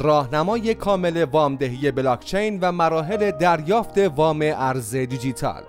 راهنمای کامل وامدهی بلاکچین و مراحل دریافت وام ارز دیجیتال.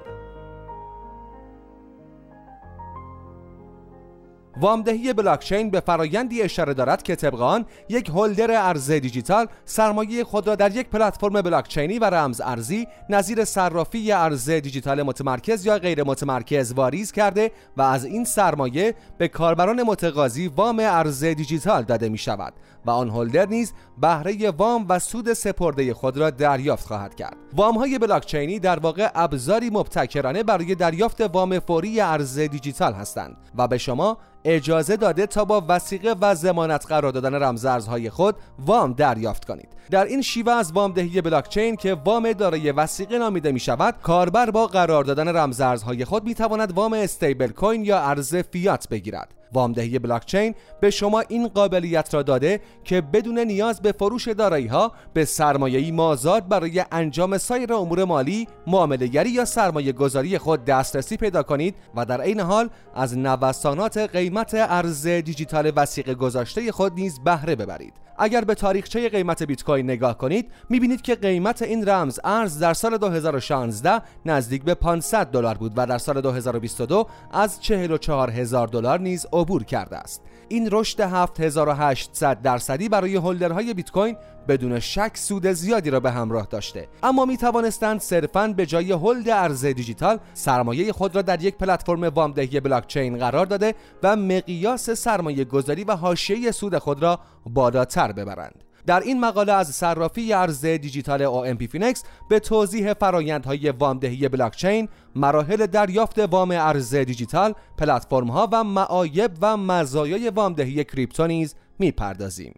وامدهی بلاکچین به فرایندی اشاره دارد که طبق آن یک هولدر ارز دیجیتال سرمایه خود را در یک پلتفرم بلاکچینی و رمز ارزی نظیر صرافی ارز دیجیتال متمرکز یا غیر متمرکز واریز کرده و از این سرمایه به کاربران متقاضی وام ارز دیجیتال داده می شود و آن هولدر نیز بهره وام و سود سپرده خود را دریافت خواهد کرد. وام های بلاکچینی در واقع ابزاری مبتکرانه برای دریافت وام فوری ارز دیجیتال هستند و به شما اجازه داده تا با وسیقه و زمانت قرار دادن رمزارزهای خود وام دریافت کنید. در این شیوه از وامدهی بلاکچین که وام دارای وسیقه نامیده می شود کاربر با قرار دادن رمزارزهای خود می تواند وام استیبل کوین یا ارز فیات بگیرد. وامدهی بلاکچین به شما این قابلیت را داده که بدون نیاز به فروش دارایی ها به سرمایه‌ای مازاد برای انجام سایر امور مالی، معاملهگری یا سرمایه گذاری خود دسترسی پیدا کنید و در عین حال از نوسانات قیمت ارز دیجیتال وسیقه گذاشته خود نیز بهره ببرید. اگر به تاریخچه قیمت بیت کوین نگاه کنید می‌بینید که قیمت این رمز ارز در سال 2016 نزدیک به 500 دلار بود و در سال 2022 از 44 هزار دلار نیز عبور کرده است. این رشد 7800 درصدی برای holder های بیت کوین بدون شک سود زیادی را به همراه داشته. اما می توانستند صرفا به جای hold ارز دیجیتال سرمایه خود را در یک پلتفرم وامدهی بلاکچین قرار داده و مقیاس سرمایه گذاری و حاشیه سود خود را بالاتر ببرند. در این مقاله از صرافی ارز دیجیتال OMP Finex به توضیح فرایندهای وامدهی بلاکچین، مراحل دریافت وام ارز دیجیتال، پلتفرم‌ها و معایب و مزایای وامدهی کریپتو نیز می‌پردازیم.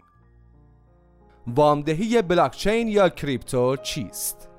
وامدهی بلاکچین یا کریپتو چیست؟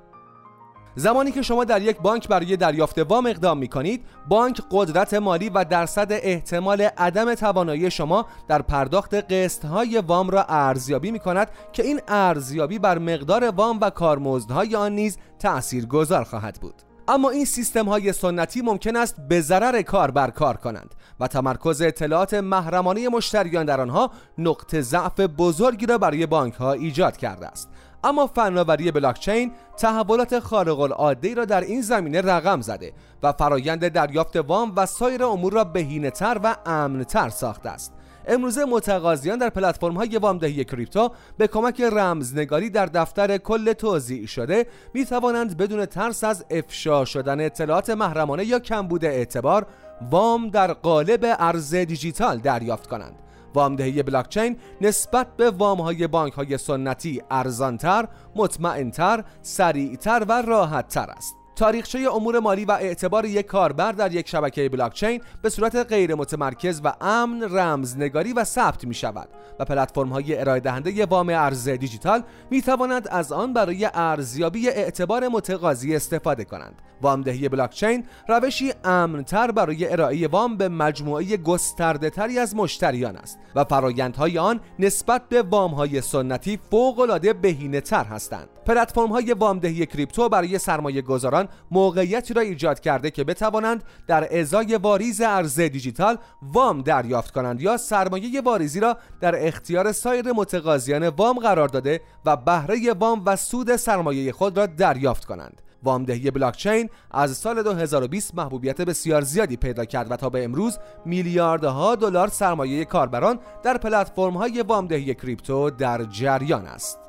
زمانی که شما در یک بانک برای دریافت وام اقدام می کنید بانک قدرت مالی و درصد احتمال عدم توانایی شما در پرداخت قسط های وام را ارزیابی می کند که این ارزیابی بر مقدار وام و کارمزدهای آن نیز تأثیر گذار خواهد بود. اما این سیستم های سنتی ممکن است به ضرر کار کنند و تمرکز اطلاعات محرمانه مشتریان در آنها نقطه ضعف بزرگی را برای بانک ها ایجاد کرده است. اما فناوری بلاکچین تحولات خارق العاده را در این زمینه رقم زده و فرایند دریافت وام و سایر امور را بهینه‌تر و امنتر ساخته است. امروزه متقاضیان در پلتفرم های وامدهی کریپتو به کمک رمزنگاری در دفتر کل توضیح شده می توانند بدون ترس از افشا شدن اطلاعات محرمانه یا کمبود اعتبار وام در قالب ارز دیجیتال دریافت کنند. وامدهی بلاکچین نسبت به وامهای بانک های سنتی ارزانتر، مطمئنتر، سریعتر و راحتتر است. تاریخچه امور مالی و اعتبار یک کاربر در یک شبکه بلاکچین به صورت غیر متمرکز و امن رمزنگاری و ثبت می شود و پلتفرم های ارائه دهنده وام ارز دیجیتال می توانند از آن برای ارزیابی اعتبار متقاضی استفاده کنند. وامدهی بلاکچین روشی امنتر برای ارائه وام به مجموعه گسترده تری از مشتریان است و فرایندهای آن نسبت به وام های سنتی فوق العاده بهینه تر هستند. پلتفرم های وامدهی کریپتو برای سرمایه گذاران موقعیتی را ایجاد کرده که بتوانند در ازای واریز ارز دیجیتال وام دریافت کنند یا سرمایه واریزی را در اختیار سایر متقاضیان وام قرار داده و بهره وام و سود سرمایه خود را دریافت کنند وامدهی بلاکچین از سال 2020 محبوبیت بسیار زیادی پیدا کرد و تا به امروز میلیاردها دلار سرمایه کاربران در پلتفرم های وامدهی کریپتو در جریان است.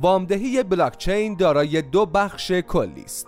وامدهی بلاکچین دارای دو بخش کلی است.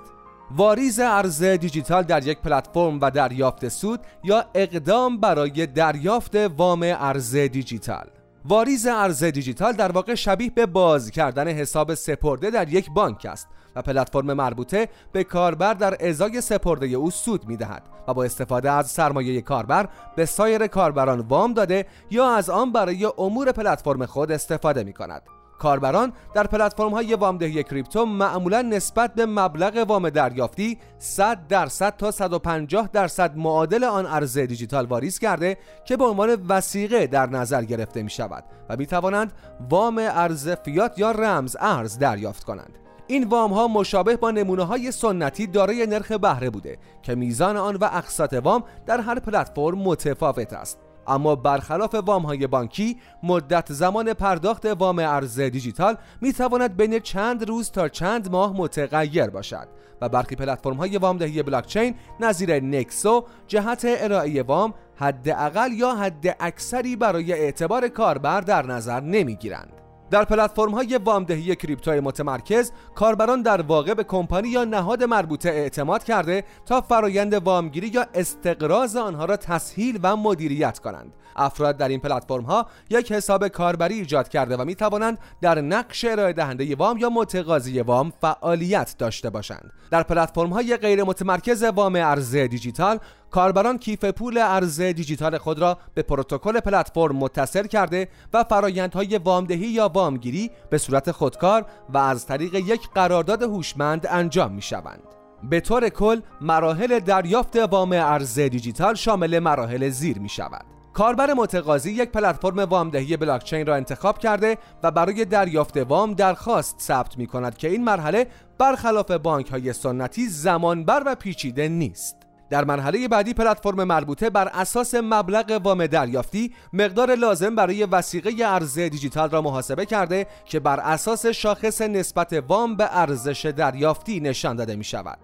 واریز ارز دیجیتال در یک پلتفرم و دریافت سود یا اقدام برای دریافت وام ارز دیجیتال واریز ارز دیجیتال در واقع شبیه به باز کردن حساب سپرده در یک بانک است و پلتفرم مربوطه به کاربر در ازای سپرده او سود می دهد و با استفاده از سرمایه کاربر به سایر کاربران وام داده یا از آن برای امور پلتفرم خود استفاده می کند کاربران در پلتفرم های وامدهی کریپتو معمولا نسبت به مبلغ وام دریافتی 100 درصد تا 150 درصد معادل آن ارز دیجیتال واریز کرده که به عنوان وسیقه در نظر گرفته می شود و می توانند وام ارز فیات یا رمز ارز دریافت کنند. این وام ها مشابه با نمونه های سنتی دارای نرخ بهره بوده که میزان آن و اقساط وام در هر پلتفرم متفاوت است. اما برخلاف وام های بانکی مدت زمان پرداخت وام ارز دیجیتال می تواند بین چند روز تا چند ماه متغیر باشد و برخی پلتفرم های وامدهی بلاکچین نظیر نکسو جهت ارائه وام حداقل یا حد اکثری برای اعتبار کاربر در نظر نمی گیرند. در پلتفرم های وامدهی کریپتو متمرکز کاربران در واقع به کمپانی یا نهاد مربوطه اعتماد کرده تا فرایند وامگیری یا استقراض آنها را تسهیل و مدیریت کنند. افراد در این پلتفرم ها یک حساب کاربری ایجاد کرده و می توانند در نقش ارائه دهنده وام یا متقاضی وام فعالیت داشته باشند. در پلتفرم های غیر متمرکز وام ارز دیجیتال کاربران کیف پول ارز دیجیتال خود را به پروتکل پلتفرم متصل کرده و فرایندهای وامدهی یا وامگیری به صورت خودکار و از طریق یک قرارداد هوشمند انجام می شوند. به طور کل مراحل دریافت وام ارز دیجیتال شامل مراحل زیر می شود. کاربر متقاضی یک پلتفرم وامدهی بلاکچین را انتخاب کرده و برای دریافت وام درخواست ثبت می کند که این مرحله برخلاف بانک های سنتی زمانبر و پیچیده نیست. در مرحله بعدی پلتفرم مربوطه بر اساس مبلغ وام دریافتی مقدار لازم برای وسیقه ارز دیجیتال را محاسبه کرده که بر اساس شاخص نسبت وام به ارزش دریافتی نشان داده می شود.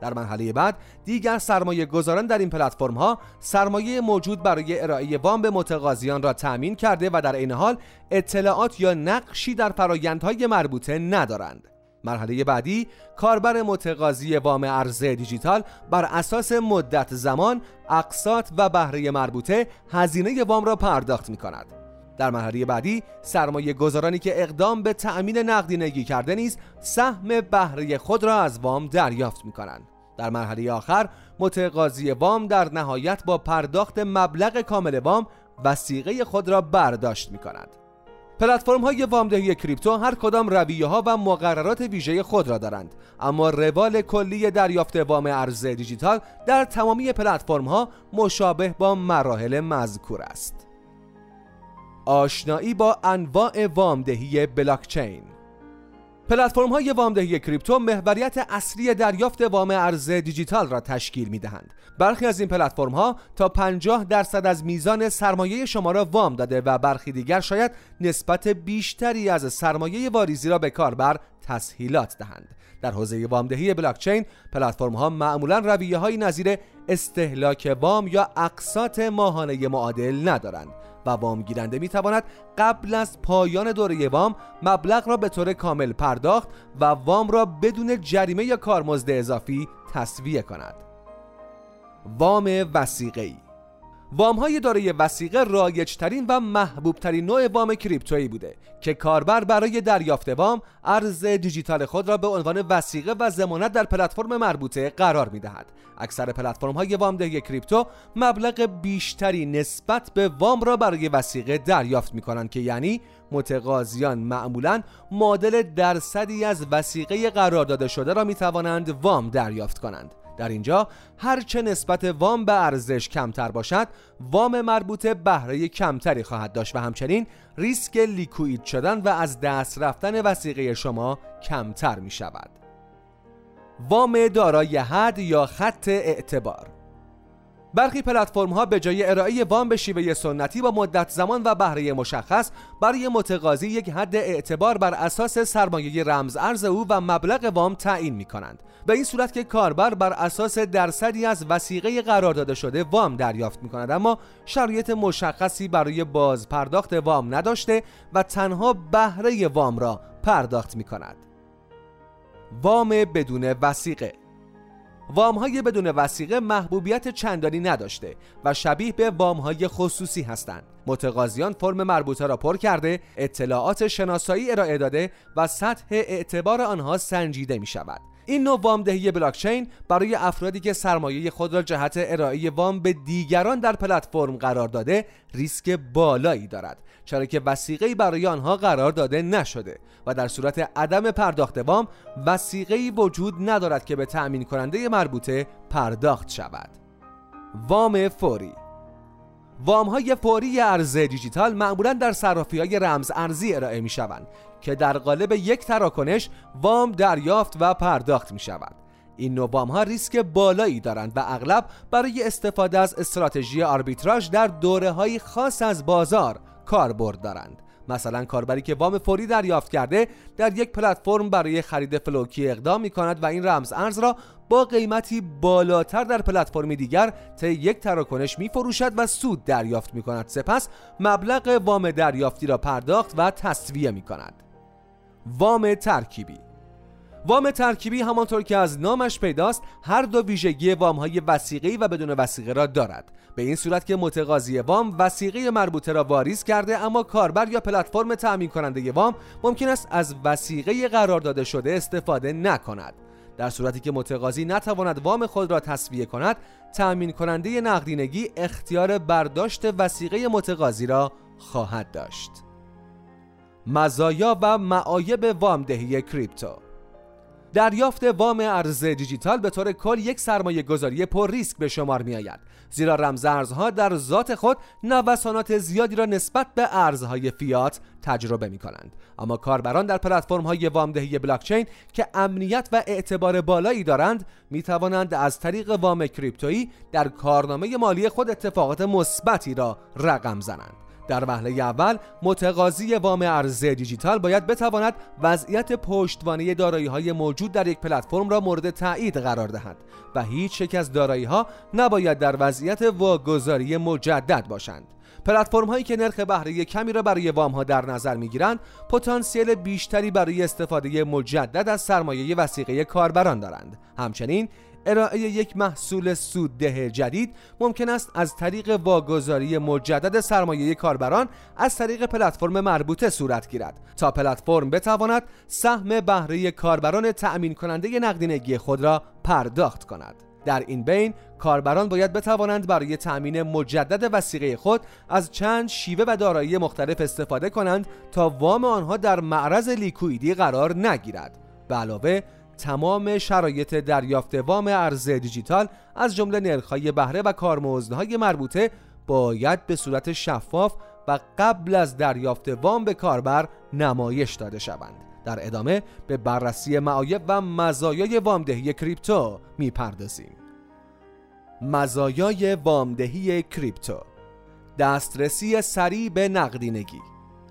در مرحله بعد دیگر سرمایه گذاران در این پلتفرم ها سرمایه موجود برای ارائه وام به متقاضیان را تأمین کرده و در این حال اطلاعات یا نقشی در فرایندهای مربوطه ندارند. مرحله بعدی کاربر متقاضی وام ارز دیجیتال بر اساس مدت زمان، اقساط و بهره مربوطه هزینه وام را پرداخت می کند. در مرحله بعدی سرمایه گذارانی که اقدام به تأمین نقدینگی کرده نیز سهم بهره خود را از وام دریافت می کنند. در مرحله آخر متقاضی وام در نهایت با پرداخت مبلغ کامل وام وسیقه خود را برداشت می کند. پلتفرم های وامدهی کریپتو هر کدام رویه ها و مقررات ویژه خود را دارند. اما روال کلی دریافت وام ارز دیجیتال در تمامی پلتفرم ها مشابه با مراحل مذکور است. آشنایی با انواع وامدهی بلاکچین. پلتفرم های وامدهی کریپتو محوریت اصلی دریافت وام ارز دیجیتال را تشکیل می دهند. برخی از این پلتفرم ها تا 50 درصد از میزان سرمایه شما را وام داده و برخی دیگر شاید نسبت بیشتری از سرمایه واریزی را به کاربر تسهیلات دهند. در حوزه وامدهی بلاکچین پلتفرم ها معمولا رویه های نظیر استهلاک وام یا اقساط ماهانه معادل ندارند و وام گیرنده می تواند قبل از پایان دوره وام مبلغ را به طور کامل پرداخت و وام را بدون جریمه یا کارمزد اضافی تسویه کند. وام وسیقه‌ای وام های دارای وسیقه رایج ترین و محبوب ترین نوع وام کریپتویی بوده که کاربر برای دریافت وام ارز دیجیتال خود را به عنوان وسیقه و ضمانت در پلتفرم مربوطه قرار می دهد. اکثر پلتفرم های وامدهی کریپتو مبلغ بیشتری نسبت به وام را برای وسیقه دریافت می کنند که یعنی متقاضیان معمولا معادل درصدی از وسیقه قرار داده شده را می توانند وام دریافت کنند. در اینجا هرچه نسبت وام به ارزش کمتر باشد وام مربوطه بهره کمتری خواهد داشت و همچنین ریسک لیکوید شدن و از دست رفتن وسیقه شما کمتر می شود وام دارای حد یا خط اعتبار؟ برخی پلتفرم ها به جای ارائه وام به شیوه سنتی با مدت زمان و بهره مشخص برای متقاضی یک حد اعتبار بر اساس سرمایه رمز ارز او و مبلغ وام تعیین می کنند به این صورت که کاربر بر اساس درصدی از وسیقه قرار داده شده وام دریافت می کند اما شرایط مشخصی برای باز پرداخت وام نداشته و تنها بهره وام را پرداخت می کند وام بدون وسیقه وام های بدون وسیقه محبوبیت چندانی نداشته و شبیه به وام های خصوصی هستند. متقاضیان فرم مربوطه را پر کرده، اطلاعات شناسایی ارائه داده و سطح اعتبار آنها سنجیده می شود. این نوع وامدهی بلاکچین برای افرادی که سرمایه خود را جهت ارائه وام به دیگران در پلتفرم قرار داده ریسک بالایی دارد چرا که وسیقه‌ای برای آنها قرار داده نشده و در صورت عدم پرداخت وام وسیقه‌ای وجود ندارد که به تأمین کننده مربوطه پرداخت شود. وام فوری وام های فوری ارز دیجیتال معمولا در صرافی های رمز ارزی ارائه می شوند که در قالب یک تراکنش وام دریافت و پرداخت می شود این نوع وام ها ریسک بالایی دارند و اغلب برای استفاده از استراتژی آربیتراژ در دوره های خاص از بازار کاربرد دارند. مثلا کاربری که وام فوری دریافت کرده در یک پلتفرم برای خرید فلوکی اقدام می کند و این رمز ارز را با قیمتی بالاتر در پلتفرمی دیگر طی یک تراکنش می فروشد و سود دریافت می کند سپس مبلغ وام دریافتی را پرداخت و تسویه می کند وام ترکیبی وام ترکیبی همانطور که از نامش پیداست هر دو ویژگی وام های وسیقی و بدون وسیقه را دارد. به این صورت که متقاضی وام وسیقه مربوطه را واریز کرده اما کاربر یا پلتفرم تأمین کننده وام ممکن است از وسیقه قرار داده شده استفاده نکند. در صورتی که متقاضی نتواند وام خود را تصویه کند تأمین کننده نقدینگی اختیار برداشت وسیقه متقاضی را خواهد داشت. مزایا و معایب وامدهی کریپتو دریافت وام ارز دیجیتال به طور کل یک سرمایه گذاری پر ریسک به شمار می آید زیرا رمزارزها در ذات خود نوسانات زیادی را نسبت به ارزهای فیات تجربه می کنند اما کاربران در پلتفرم های وامدهی بلاکچین که امنیت و اعتبار بالایی دارند می توانند از طریق وام کریپتویی در کارنامه مالی خود اتفاقات مثبتی را رقم زنند. در وهله اول متقاضی وام ارزی دیجیتال باید بتواند وضعیت پشتوانه دارایی های موجود در یک پلتفرم را مورد تایید قرار دهد و هیچ یک از دارایی ها نباید در وضعیت واگذاری مجدد باشند. پلتفرم هایی که نرخ بهره کمی را برای وام ها در نظر می گیرند پتانسیل بیشتری برای استفاده مجدد از سرمایه وسیقه کاربران دارند. همچنین ارائه یک محصول سودده جدید ممکن است از طریق واگذاری مجدد سرمایه کاربران از طریق پلتفرم مربوطه صورت گیرد تا پلتفرم بتواند سهم بهره کاربران تأمین کننده نقدینگی خود را پرداخت کند. در این بین کاربران باید بتوانند برای تأمین مجدد وسیقه خود از چند شیوه و دارایی مختلف استفاده کنند تا وام آنها در معرض لیکویدی قرار نگیرد. به علاوه تمام شرایط دریافت وام ارز دیجیتال از جمله نرخ‌های بهره و کارمزدهای مربوطه باید به صورت شفاف و قبل از دریافت وام به کاربر نمایش داده شوند. در ادامه به بررسی معایب و مزایای وامدهی کریپتو می‌پردازیم. مزایای وامدهی کریپتو دسترسی سریع به نقدینگی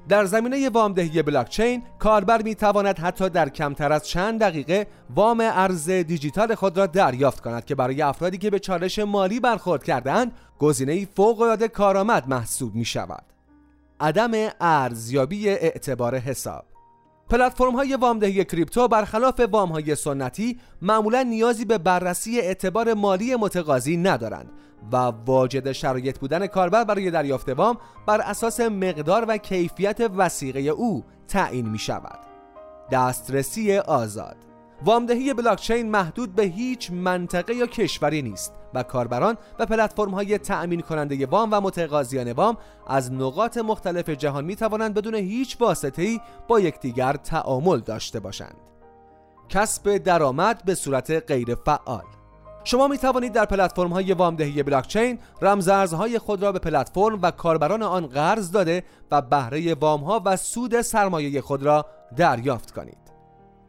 در زمینه وامدهی بلاکچین کاربر می تواند حتی در کمتر از چند دقیقه وام ارز دیجیتال خود را دریافت کند که برای افرادی که به چالش مالی برخورد کردهاند فوق العاده کارآمد محسوب می شود. عدم ارزیابی اعتبار حساب پلتفرم های وامدهی کریپتو برخلاف وام های سنتی معمولا نیازی به بررسی اعتبار مالی متقاضی ندارند و واجد شرایط بودن کاربر برای دریافت وام بر اساس مقدار و کیفیت وسیقه او تعیین می شود. دسترسی آزاد وامدهی بلاکچین محدود به هیچ منطقه یا کشوری نیست و کاربران و پلتفرم های تأمین کننده وام و متقاضیان وام از نقاط مختلف جهان می توانند بدون هیچ واسطه‌ای با یکدیگر تعامل داشته باشند. کسب درآمد به صورت غیر فعال شما می توانید در پلتفرم های وامدهی بلاکچین رمزارزهای خود را به پلتفرم و کاربران آن قرض داده و بهره وام ها و سود سرمایه خود را دریافت کنید.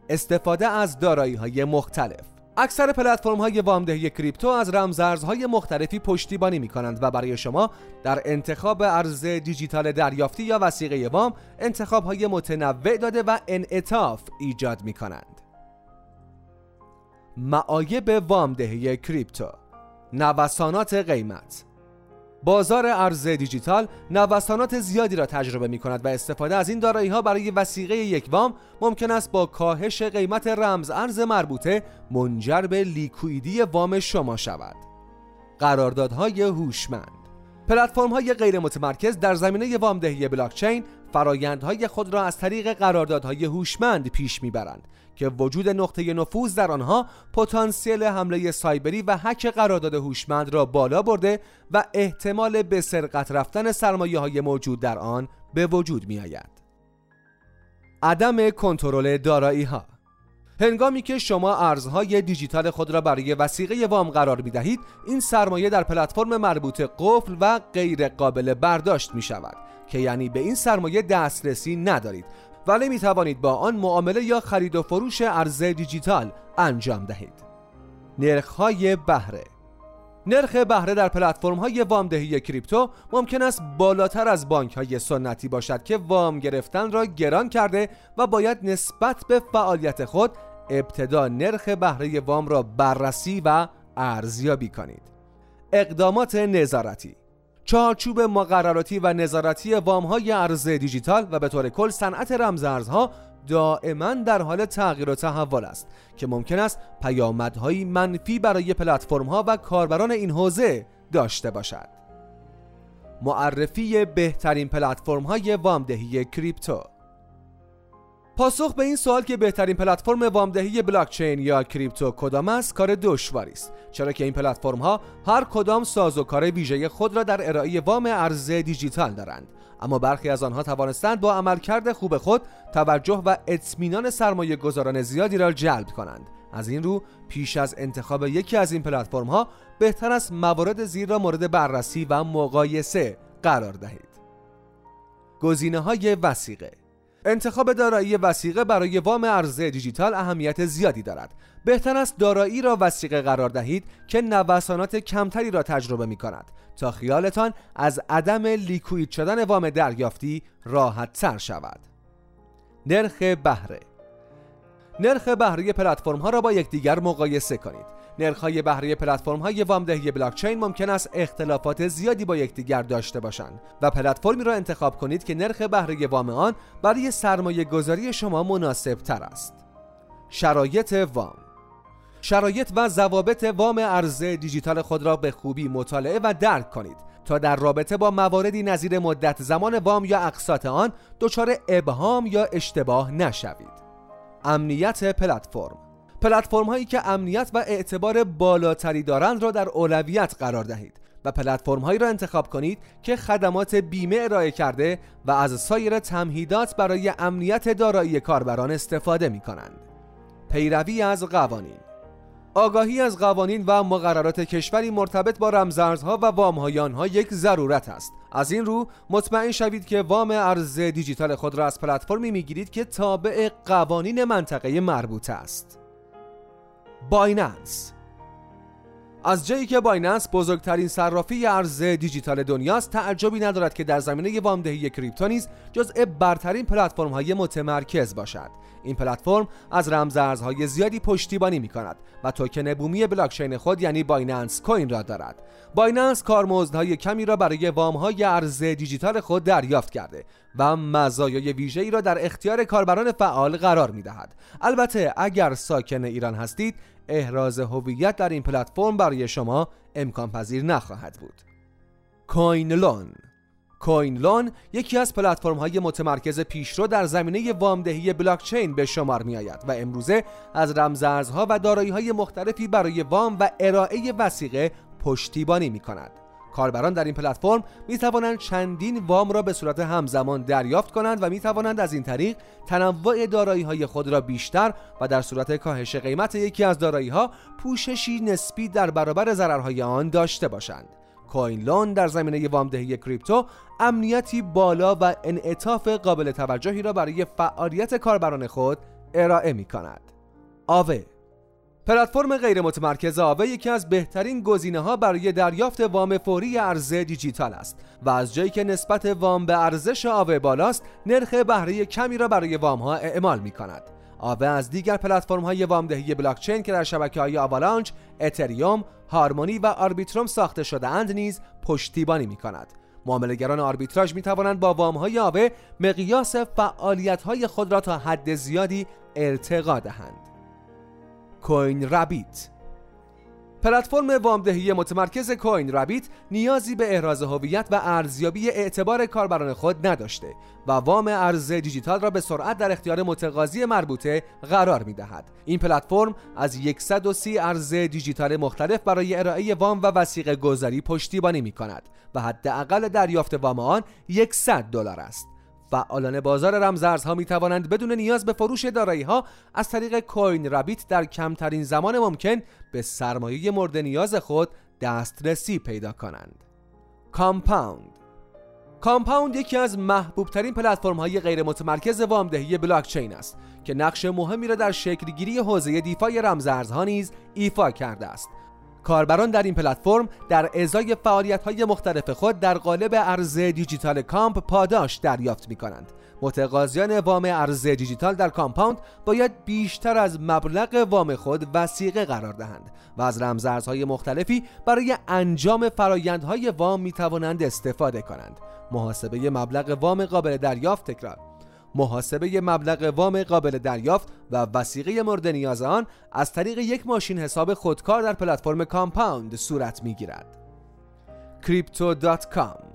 استفاده از دارایی های مختلف اکثر پلتفرم های وامدهی کریپتو از رمزارزهای مختلفی پشتیبانی می کنند و برای شما در انتخاب ارز دیجیتال دریافتی یا وسیقه وام انتخاب های متنوع داده و انعطاف ایجاد می کنند. معایب وامدهی کریپتو نوسانات قیمت بازار ارز دیجیتال نوسانات زیادی را تجربه می کند و استفاده از این دارایی ها برای وسیقه یک وام ممکن است با کاهش قیمت رمز ارز مربوطه منجر به لیکویدی وام شما شود. قراردادهای هوشمند پلتفرم های غیر متمرکز در زمینه وامدهی بلاکچین فرایندهای خود را از طریق قراردادهای هوشمند پیش می‌برند که وجود نقطه نفوذ در آنها پتانسیل حمله سایبری و حک قرارداد هوشمند را بالا برده و احتمال به سرقت رفتن سرمایه های موجود در آن به وجود می آید. عدم کنترل دارایی ها هنگامی که شما ارزهای دیجیتال خود را برای وسیقه وام قرار می دهید این سرمایه در پلتفرم مربوطه قفل و غیر قابل برداشت می شود که یعنی به این سرمایه دسترسی ندارید ولی می توانید با آن معامله یا خرید و فروش ارز دیجیتال انجام دهید. نرخ‌های بهره نرخ بهره در پلتفرم های وامدهی کریپتو ممکن است بالاتر از بانک های سنتی باشد که وام گرفتن را گران کرده و باید نسبت به فعالیت خود ابتدا نرخ بهره وام را بررسی و ارزیابی کنید. اقدامات نظارتی چارچوب مقرراتی و نظارتی وام های ارز دیجیتال و به طور کل صنعت رمزارزها دائما در حال تغییر و تحول است که ممکن است پیامدهایی منفی برای پلتفرم ها و کاربران این حوزه داشته باشد. معرفی بهترین پلتفرم های وامدهی کریپتو پاسخ به این سوال که بهترین پلتفرم وامدهی بلاکچین یا کریپتو کدام است کار دشواری است. چرا که این پلتفرم ها هر کدام سازوکار ویژه خود را در ارائه وام ارز دیجیتال دارند. اما برخی از آنها توانستند با عملکرد خوب خود توجه و اطمینان سرمایه گذاران زیادی را جلب کنند. از این رو پیش از انتخاب یکی از این پلتفرم ها بهتر است موارد زیر را مورد بررسی و مقایسه قرار دهید. گزینه های وسیقه انتخاب دارایی وسیقه برای وام ارزه دیجیتال اهمیت زیادی دارد. بهتر است دارایی را وسیقه قرار دهید که نوسانات کمتری را تجربه می کند. تا خیالتان از عدم لیکوید شدن وام دریافتی راحت تر شود. نرخ بهره. نرخ بهره پلتفرم ها را با یکدیگر مقایسه کنید. نرخ‌های بهره پلتفرم‌های وامدهی بلاکچین ممکن است اختلافات زیادی با یکدیگر داشته باشند و پلتفرمی را انتخاب کنید که نرخ بهره وام آن برای سرمایه گذاری شما مناسب تر است. شرایط وام شرایط و ضوابط وام ارز دیجیتال خود را به خوبی مطالعه و درک کنید تا در رابطه با مواردی نظیر مدت زمان وام یا اقساط آن دچار ابهام یا اشتباه نشوید. امنیت پلتفرم پلتفرم هایی که امنیت و اعتبار بالاتری دارند را در اولویت قرار دهید و پلتفرم هایی را انتخاب کنید که خدمات بیمه ارائه کرده و از سایر تمهیدات برای امنیت دارایی کاربران استفاده می کنند. پیروی از قوانین آگاهی از قوانین و مقررات کشوری مرتبط با رمزارزها و وامهای آنها یک ضرورت است از این رو مطمئن شوید که وام ارز دیجیتال خود را از پلتفرمی می‌گیرید که تابع قوانین منطقه مربوطه است بایننس. از جایی که بایننس بزرگترین صرافی ارز دیجیتال دنیاست تعجبی ندارد که در زمینه وامدهی کریپتو نیز جزء برترین پلتفرم های متمرکز باشد. این پلتفرم از رمزارزهای زیادی پشتیبانی می کند و توکن بومی بلاکچین خود یعنی بایننس کوین را دارد بایننس کارمزدهای کمی را برای وامهای ارز دیجیتال خود دریافت کرده و مزایای ویژه‌ای را در اختیار کاربران فعال قرار می دهد. البته اگر ساکن ایران هستید احراز هویت در این پلتفرم برای شما امکان پذیر نخواهد بود. کوین لون کوین لون یکی از پلتفرم های متمرکز پیشرو در زمینه وامدهی بلاکچین به شمار می آید و امروزه از رمزارزها و دارایی های مختلفی برای وام و ارائه وسیقه پشتیبانی می کند. کاربران در این پلتفرم می توانند چندین وام را به صورت همزمان دریافت کنند و می توانند از این طریق تنوع دارایی های خود را بیشتر و در صورت کاهش قیمت یکی از دارایی ها پوششی نسبی در برابر ضررهای آن داشته باشند. کوین لون در زمینه وامدهی کریپتو امنیتی بالا و انعطاف قابل توجهی را برای فعالیت کاربران خود ارائه می کند. آوه پلتفرم غیر متمرکز آوه یکی از بهترین گزینه ها برای دریافت وام فوری ارز دیجیتال است و از جایی که نسبت وام به ارزش آوه بالاست نرخ بهره کمی را برای وام ها اعمال می کند آوه از دیگر پلتفرم های وامدهی بلاکچین که در شبکه های آوالانچ، اتریوم، هارمونی و آربیتروم ساخته شده اند نیز پشتیبانی می کند. معاملهگران آربیتراژ می توانند با وام های آوه مقیاس فعالیت های خود را تا حد زیادی ارتقا دهند. کوین رابیت پلتفرم وامدهی متمرکز کوین رابیت نیازی به احراز هویت و ارزیابی اعتبار کاربران خود نداشته و وام ارز دیجیتال را به سرعت در اختیار متقاضی مربوطه قرار می دهد. این پلتفرم از 130 ارز دیجیتال مختلف برای ارائه وام و وسیقه گذاری پشتیبانی می کند و حداقل دریافت وام آن 100 دلار است. فعالان بازار رمزارزها می توانند بدون نیاز به فروش دارایی ها از طریق کوین رابیت در کمترین زمان ممکن به سرمایه مورد نیاز خود دسترسی پیدا کنند. کامپاوند کامپاوند یکی از محبوب ترین پلتفرم های غیر متمرکز وامدهی بلاکچین است که نقش مهمی را در شکلگیری حوزه دیفای رمزارزها نیز ایفا کرده است کاربران در این پلتفرم در ازای فعالیت های مختلف خود در قالب ارز دیجیتال کامپ پاداش دریافت می کنند متقاضیان وام ارز دیجیتال در کامپاوند باید بیشتر از مبلغ وام خود وثیقه قرار دهند و از رمزارزهای مختلفی برای انجام فرایندهای وام می توانند استفاده کنند. محاسبه مبلغ وام قابل دریافت تکرار محاسبه مبلغ وام قابل دریافت و وسیقه مورد نیاز آن از طریق یک ماشین حساب خودکار در پلتفرم کامپاوند صورت می‌گیرد. crypto.com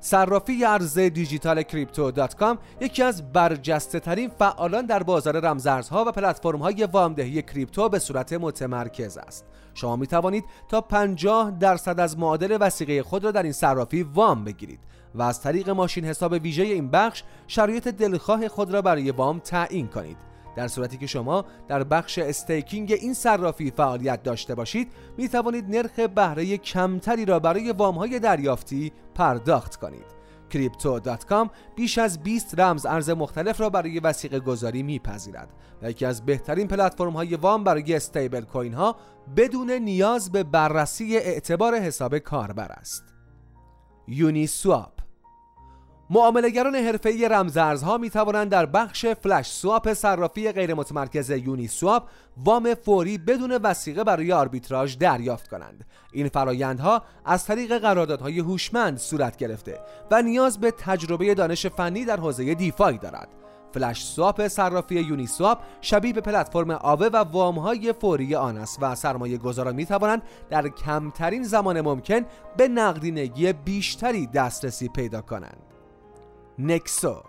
صرافی ارز دیجیتال کریپتو.com یکی از برجسته ترین فعالان در بازار رمزارزها و پلتفرم های وامدهی کریپتو به صورت متمرکز است. شما می توانید تا 50 درصد از معادل وسیقه خود را در این صرافی وام بگیرید و از طریق ماشین حساب ویژه این بخش شرایط دلخواه خود را برای وام تعیین کنید در صورتی که شما در بخش استیکینگ این صرافی فعالیت داشته باشید می توانید نرخ بهره کمتری را برای وام های دریافتی پرداخت کنید crypto.com بیش از 20 رمز ارز مختلف را برای وسیقه گذاری میپذیرد و یکی از بهترین پلتفرم های وام برای استیبل کوین ها بدون نیاز به بررسی اعتبار حساب کاربر است. یونی سواپ معاملهگران حرفه‌ای رمزارزها می توانند در بخش فلش سواپ صرافی غیر متمرکز یونی سواپ وام فوری بدون وسیقه برای آربیتراژ دریافت کنند. این فرایندها از طریق قراردادهای هوشمند صورت گرفته و نیاز به تجربه دانش فنی در حوزه دیفای دارد. فلش سواپ صرافی یونی سواپ شبیه به پلتفرم آوه و وامهای فوری آن است و سرمایه گذاران می توانند در کمترین زمان ممکن به نقدینگی بیشتری دسترسی پیدا کنند. نکسو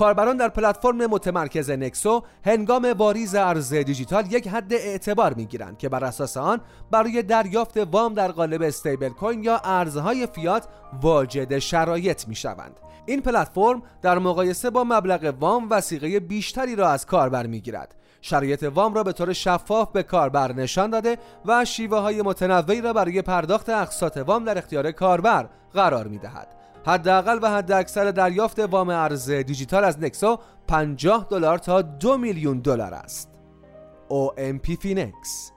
کاربران در پلتفرم متمرکز نکسو هنگام واریز ارز دیجیتال یک حد اعتبار می گیرند که بر اساس آن برای دریافت وام در قالب استیبل کوین یا ارزهای فیات واجد شرایط می شوند. این پلتفرم در مقایسه با مبلغ وام وثیقه بیشتری را از کاربر می گیرد. شرایط وام را به طور شفاف به کاربر نشان داده و شیوه های متنوعی را برای پرداخت اقساط وام در اختیار کاربر قرار می دهد. حداقل و حداکثر دریافت وام ارز دیجیتال از نکسو 50 دلار تا 2 میلیون دلار است. OMP Finex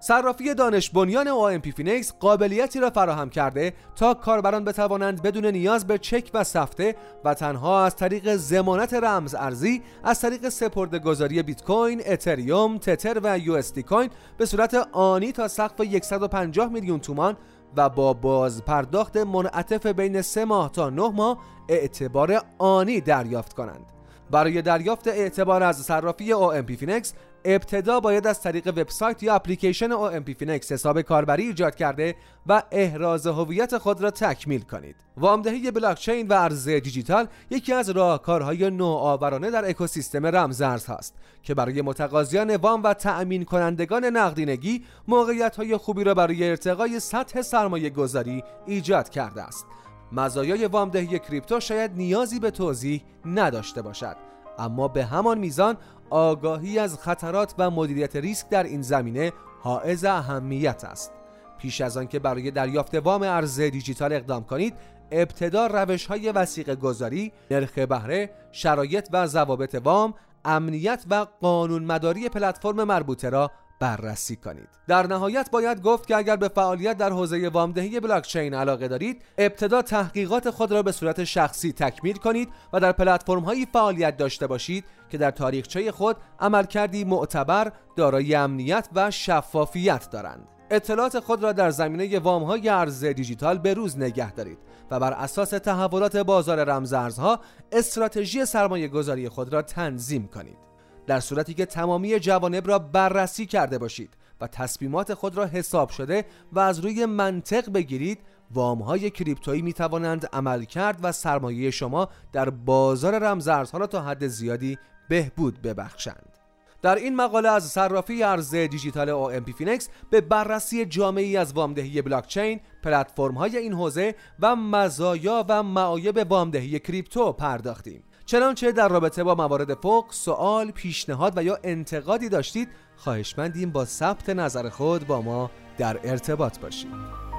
صرافی دانش بنیان OMP Finex قابلیتی را فراهم کرده تا کاربران بتوانند بدون نیاز به چک و سفته و تنها از طریق ضمانت رمز ارزی از طریق سپرده گذاری بیت کوین، اتریوم، تتر و یو کوین به صورت آنی تا سقف 150 میلیون تومان و با باز پرداخت منعطف بین سه ماه تا نه ماه اعتبار آنی دریافت کنند. برای دریافت اعتبار از صرافی OMP Finex ابتدا باید از طریق وبسایت یا اپلیکیشن OMP Finex حساب کاربری ایجاد کرده و احراز هویت خود را تکمیل کنید. وامدهی بلاکچین و ارز دیجیتال یکی از راهکارهای نوآورانه در اکوسیستم رمزارز هست که برای متقاضیان وام و تأمین کنندگان نقدینگی موقعیت های خوبی را برای ارتقای سطح سرمایه گذاری ایجاد کرده است. مزایای وامدهی کریپتو شاید نیازی به توضیح نداشته باشد اما به همان میزان آگاهی از خطرات و مدیریت ریسک در این زمینه حائز اهمیت است. پیش از آنکه برای دریافت وام ارز دیجیتال اقدام کنید ابتدا روش های وسیق گذاری، نرخ بهره، شرایط و ضوابط وام، امنیت و قانون مداری پلتفرم مربوطه را بررسی کنید. در نهایت باید گفت که اگر به فعالیت در حوزه وامدهی بلاکچین علاقه دارید ابتدا تحقیقات خود را به صورت شخصی تکمیل کنید و در پلتفرم هایی فعالیت داشته باشید که در تاریخچه خود عملکردی معتبر دارای امنیت و شفافیت دارند. اطلاعات خود را در زمینه وام های ارز دیجیتال به روز نگه دارید و بر اساس تحولات بازار رمزارزها استراتژی سرمایه گذاری خود را تنظیم کنید. در صورتی که تمامی جوانب را بررسی کرده باشید و تصمیمات خود را حساب شده و از روی منطق بگیرید وام های کریپتویی می توانند عمل کرد و سرمایه شما در بازار رمزارزها را تا حد زیادی بهبود ببخشند در این مقاله از صرافی ارز دیجیتال OMP Finex به بررسی جامعی از وامدهی بلاکچین، پلتفرم های این حوزه و مزایا و معایب وامدهی کریپتو پرداختیم. چنانچه در رابطه با موارد فوق سوال، پیشنهاد و یا انتقادی داشتید خواهشمندیم با ثبت نظر خود با ما در ارتباط باشید.